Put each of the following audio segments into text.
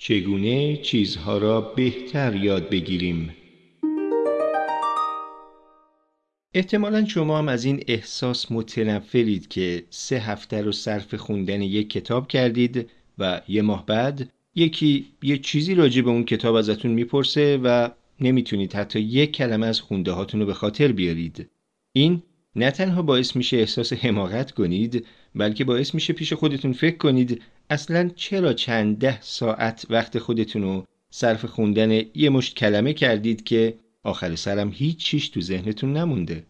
چگونه چیزها را بهتر یاد بگیریم؟ احتمالا شما هم از این احساس متنفرید که سه هفته رو صرف خوندن یک کتاب کردید و یه ماه بعد یکی یه چیزی راجع به اون کتاب ازتون می‌پرسه و نمی‌تونید حتی یک کلمه از خونده هاتون رو به خاطر بیارید. این نه تنها باعث میشه احساس حماقت کنید بلکه باعث میشه پیش خودتون فکر کنید اصلا چرا چند ده ساعت وقت خودتون رو صرف خوندن یه مشت کلمه کردید که آخر سرم هیچ چیش تو ذهنتون نمونده؟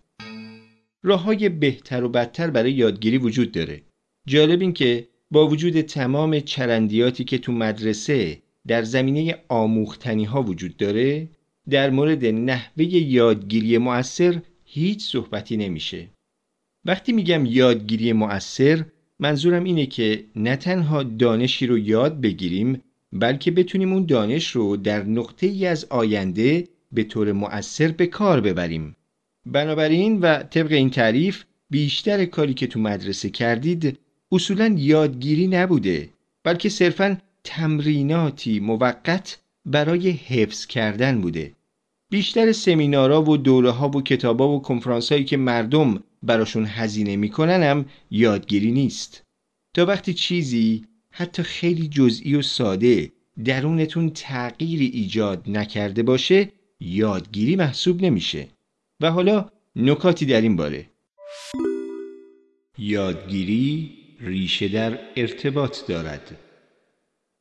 راه های بهتر و بدتر برای یادگیری وجود داره. جالب این که با وجود تمام چرندیاتی که تو مدرسه در زمینه آموختنی ها وجود داره در مورد نحوه یادگیری مؤثر هیچ صحبتی نمیشه. وقتی میگم یادگیری مؤثر منظورم اینه که نه تنها دانشی رو یاد بگیریم بلکه بتونیم اون دانش رو در نقطه ای از آینده به طور مؤثر به کار ببریم. بنابراین و طبق این تعریف بیشتر کاری که تو مدرسه کردید اصولا یادگیری نبوده بلکه صرفا تمریناتی موقت برای حفظ کردن بوده. بیشتر سمینارها و دوره ها و کتابا و کنفرانس هایی که مردم براشون هزینه می‌کنن هم یادگیری نیست. تا وقتی چیزی حتی خیلی جزئی و ساده درونتون تغییری ایجاد نکرده باشه یادگیری محسوب نمیشه. و حالا نکاتی در این باره. یادگیری ریشه در ارتباط دارد.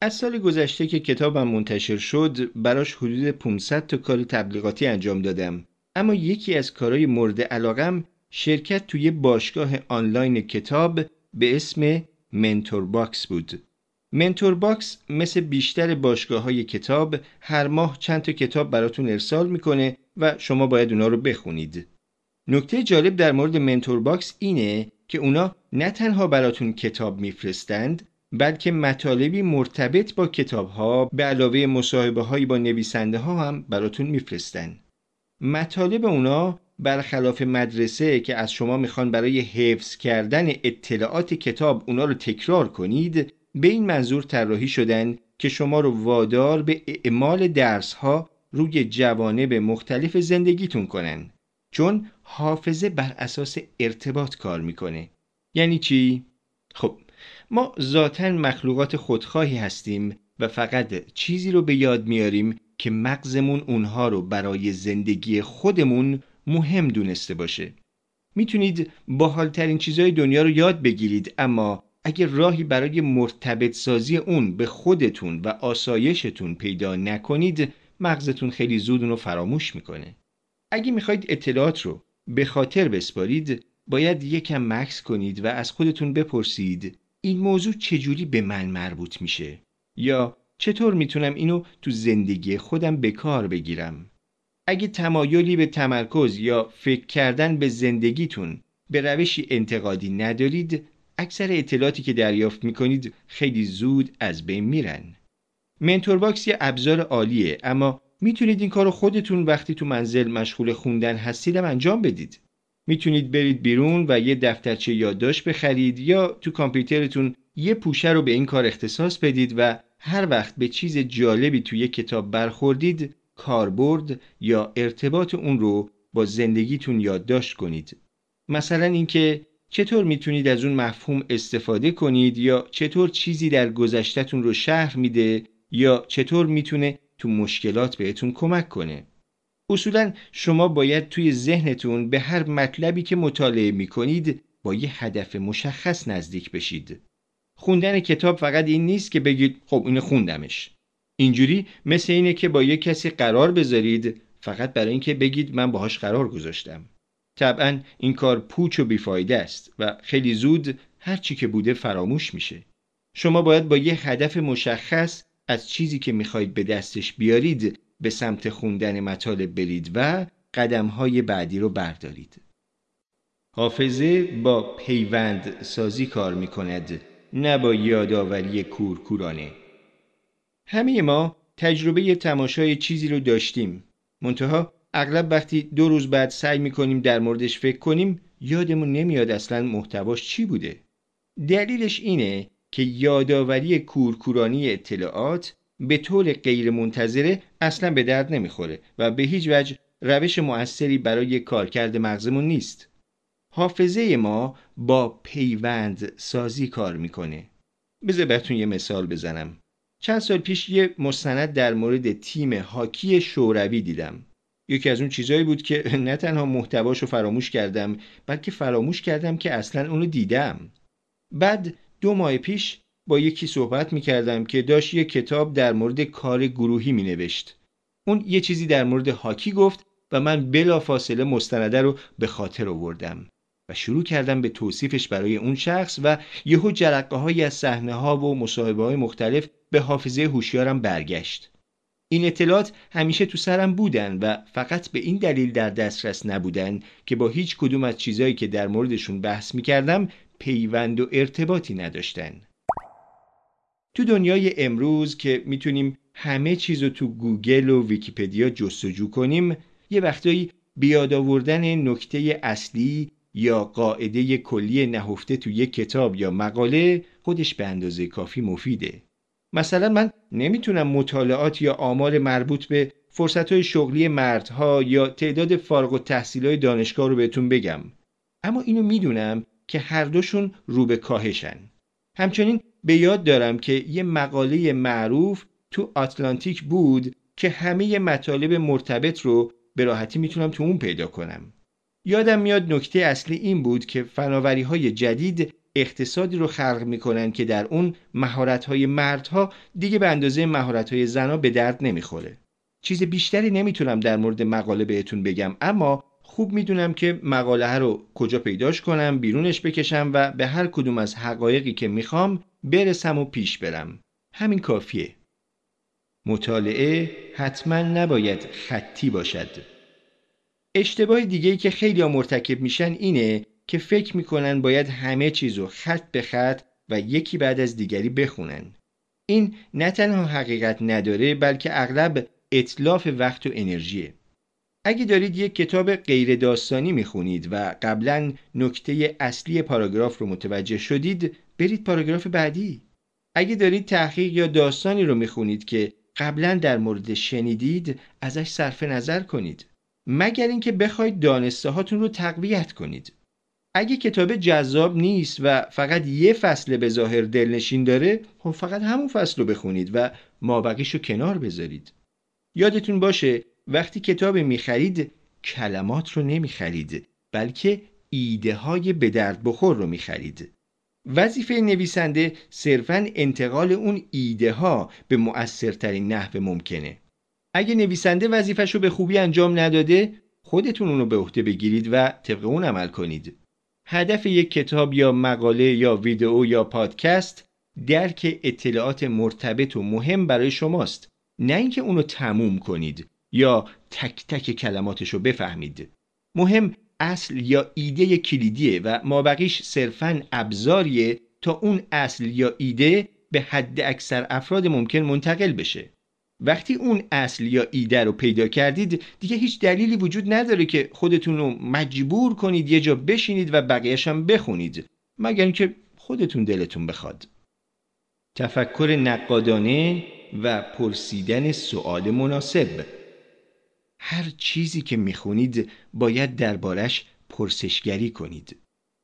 از سال گذشته که کتابم منتشر شد براش حدود 500 تا کار تبلیغاتی انجام دادم. اما یکی از کارهای مورد علاقم شرکت توی باشگاه آنلاین کتاب به اسم MentorBox بود. MentorBox مثل بیشتر باشگاه های کتاب هر ماه چند تا کتاب براتون ارسال می‌کنه و شما باید اونا رو بخونید. نکته جالب در مورد MentorBox اینه که اونا نه تنها براتون کتاب میفرستند بلکه مطالبی مرتبط با کتاب ها به علاوه مصاحبه هایی با نویسنده ها هم براتون میفرستن. مطالب اونا برخلاف مدرسه که از شما می‌خوان برای حفظ کردن اطلاعات کتاب اونا رو تکرار کنید به این منظور طراحی شدن که شما رو وادار به اعمال درس ها روی جوانب مختلف زندگیتون کنن چون حافظه بر اساس ارتباط کار می‌کنه یعنی چی؟ خب ما ذاتا مخلوقات خودخواهی هستیم و فقط چیزی رو به یاد میاریم که مغزمون اونها رو برای زندگی خودمون مهم دونسته باشه. می‌تونید باحالترین چیزهای دنیا رو یاد بگیرید اما اگه راهی برای مرتبط سازی اون به خودتون و آسایشتون پیدا نکنید مغزتون خیلی زود اون رو فراموش می‌کنه. اگه می‌خواید اطلاعات رو به خاطر بسپارید باید یکم مکس کنید و از خودتون بپرسید این موضوع چجوری به من مربوط میشه؟ یا چطور می‌تونم اینو تو زندگی خودم به کار بگیرم؟ اگه تمایلی به تمرکز یا فکر کردن به زندگیتون به روشی انتقادی ندارید اکثر اطلاعاتی که دریافت می‌کنید خیلی زود از بین میرن. MentorBox یه ابزار عالیه اما می‌تونید این کارو خودتون وقتی تو منزل مشغول خوندن هستیدم انجام بدید. می‌تونید برید بیرون و یه دفترچه یادداشت بخرید یا تو کامپیوترتون یه پوشه رو به این کار اختصاص بدید و هر وقت به چیز جالبی توی کتاب برخوردید کاربرد یا ارتباط اون رو با زندگیتون یادداشت کنید. مثلا اینکه چطور می‌تونید از اون مفهوم استفاده کنید یا چطور چیزی در گذشتهتون رو شهر میده یا چطور می‌تونه تو مشکلات بهتون کمک کنه. اصولا شما باید توی ذهنتون به هر مطلبی که مطالعه می‌کنید با یه هدف مشخص نزدیک بشید. خوندن کتاب فقط این نیست که بگید خب اینو خوندمش. اینجوری مثل اینه که با یه کسی قرار بذارید فقط برای اینکه بگید من باهاش قرار گذاشتم. طبعا این کار پوچ و بیفایده است و خیلی زود هر چی که بوده فراموش میشه. شما باید با یه هدف مشخص از چیزی که می‌خواید به دستش بیارید به سمت خوندن مطالب برید و قدمهای بعدی رو بردارید. حافظه با پیوند سازی کار می کند نه با یادآوری کورکورانه. همه ما تجربه تماشای چیزی رو داشتیم منتها اغلب وقتی دو روز بعد سعی می‌کنیم در موردش فکر کنیم یادمون نمیاد اصلا محتواش چی بوده دلیلش اینه که یادآوری کورکورانی اطلاعات به طور غیر منتظره اصلا به درد نمی‌خوره و به هیچ وجه روش موثری برای کارکرد مغزمون نیست. حافظه ما با پیوند سازی کار می‌کنه. بذار بهتون یه مثال بزنم. چند سال پیش یه مستند در مورد تیم هاکی شوروی دیدم. یکی از اون چیزایی بود که نه تنها محتواشو فراموش کردم بلکه فراموش کردم که اصلا اونو دیدم. بعد دو ماه پیش با یکی صحبت می‌کردم که داشت یه کتاب در مورد کار گروهی مینوشت. اون یه چیزی در مورد هاکی گفت و من بلا فاصله مستنده رو به خاطر آوردم و شروع کردم به توصیفش برای اون شخص و یهو جرقه های از صحنه ها و مصاحبه های مختلف به حافظه هوشیارم برگشت. این اطلاعات همیشه تو سرم بودن و فقط به این دلیل در دسترس نبودن که با هیچ کدوم از چیزهایی که در موردشون بحث می‌کردم پیوند و ارتباطی نداشتن. تو دنیای امروز که می‌تونیم همه چیز رو تو گوگل و ویکیپدیا جستجو کنیم یه وقتایی بیاد آوردن نکته اصلی یا قاعده کلی نهفته تو یک کتاب یا مقاله خودش به اندازه کافی مفیده مثلا من نمی‌تونم مطالعات یا آمار مربوط به فرصت شغلی مردها یا تعداد فارغ و تحصیل دانشگاه رو بهتون بگم. اما اینو می‌دونم که هر دوشون رو به کاهشن. همچنین به یاد دارم که یه مقاله معروف تو آتلانتیک بود که همه مطالب مرتبط رو به راحتی می‌تونم تو اون پیدا کنم. یادم میاد نکته اصلی این بود که فناوری های جدید اقتصادی رو خلق می‌کنن که در اون مهارت های مردها دیگه به اندازه مهارت های زنها به درد نمی‌خوره. چیز بیشتری نمی‌تونم در مورد مقاله بهتون بگم اما خوب می‌دونم که مقاله رو کجا پیداش کنم بیرونش بکشم و به هر کدوم از حقایقی که می‌خوام برسم و پیش برم. همین کافیه. مطالعه حتما نباید خطی باشد. اشتباه دیگه ای که خیلی ها مرتکب میشن اینه که فکر می‌کنن باید همه چیزو خط به خط و یکی بعد از دیگری بخونن. این نه تنها حقیقت نداره بلکه اغلب اطلاف وقت و انرژیه. اگه دارید یک کتاب غیر داستانی می‌خونید و قبلا نکته اصلی پاراگراف رو متوجه شدید برید پاراگراف بعدی. اگه دارید تحقیق یا داستانی رو می‌خونید که قبلا در مورد شنیدید ازش صرف نظر کنید. مگر اینکه بخواید دانسته هاتون رو تقویت کنید. اگه کتاب جذاب نیست و فقط یه فصل به ظاهر دلنشین داره خب فقط همون فصل رو بخونید و مابقیش رو کنار بذارید. یادتون باشه وقتی کتاب می‌خرید کلمات رو نمی‌خرید بلکه ایده های به درد بخور رو می‌خرید. وظیفه نویسنده صرفا انتقال اون ایده ها به مؤثرترین نحو ممکنه. اگه نویسنده وظیفش به خوبی انجام نداده خودتون اونو به عهده بگیرید و طبق اون عمل کنید. هدف یک کتاب یا مقاله یا ویدئو یا پادکست درک اطلاعات مرتبط و مهم برای شماست. نه اینکه اونو تموم کنید یا تک تک کلماتش رو بفهمید. مهم اصل یا ایده کلیدیه و مابقیش صرفا ابزاریه تا اون اصل یا ایده به حد اکثر افراد ممکن منتقل بشه. وقتی اون اصل یا ایده رو پیدا کردید دیگه هیچ دلیلی وجود نداره که خودتون رو مجبور کنید یه جا بشینید و بقیهش هم بخونید مگر اینکه خودتون دلتون بخواد. تفکر نقادانه و پرسیدن سوال مناسب. هر چیزی که می‌خونید باید دربارش پرسشگری کنید.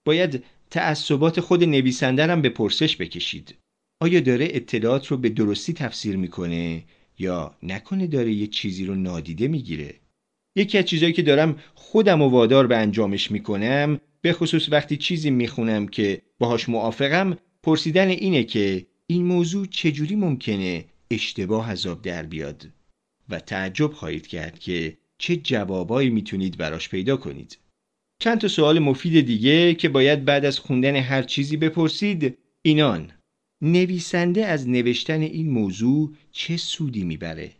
باید تعصبات خود نویسنده هم به پرسش بکشید. آیا داره اطلاعات رو به درستی تفسیر می‌کنه؟ یا نکنه داره یه چیزی رو نادیده می‌گیره. یکی از چیزهایی که دارم خودم و وادار به انجامش می‌کنم به خصوص وقتی چیزی می‌خونم که باهاش موافقم پرسیدن اینه که این موضوع چجوری ممکنه اشتباه عذاب در بیاد؟ و تعجب خواهید کرد که چه جوابایی می‌تونید براش پیدا کنید. چند تا سوال مفید دیگه که باید بعد از خوندن هر چیزی بپرسید اینان. نویسنده از نوشتن این موضوع چه سودی می‌بره؟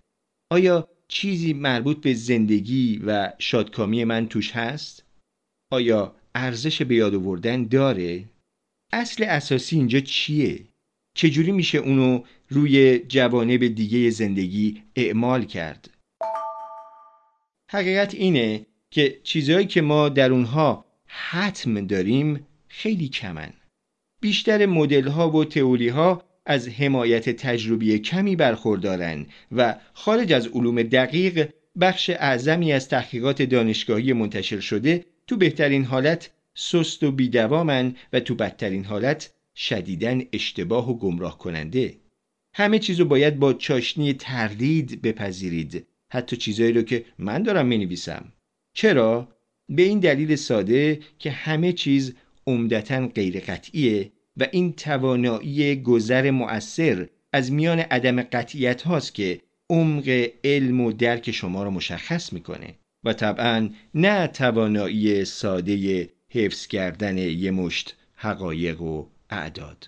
آیا چیزی مربوط به زندگی و شادکامی من توش هست؟ آیا ارزش به یاد آوردن داره؟ اصل اساسی اینجا چیه؟ چجوری میشه اونو روی جوانب دیگه زندگی اعمال کرد؟ حقیقت اینه که چیزهایی که ما در اونها حتم داریم خیلی کمن بیشتر مدل ها و تئوری ها از حمایت تجربی کمی برخوردارن و خارج از علوم دقیق بخش اعظمی از تحقیقات دانشگاهی منتشر شده تو بهترین حالت سست و بیدوامن و تو بدترین حالت شدیدن اشتباه و گمراه کننده همه چیزو باید با چاشنی تردید بپذیرید. حتی چیزایی رو که من دارم می نویسم چرا؟ به این دلیل ساده که همه چیز عمدتا غیر قطعیه و این توانایی گذر مؤثر از از عدم قطعیت هاست که عمق علم و درک شما را مشخص می‌کنه و طبعا نه توانایی ساده حفظ کردن یه مشت حقایق و اعداد.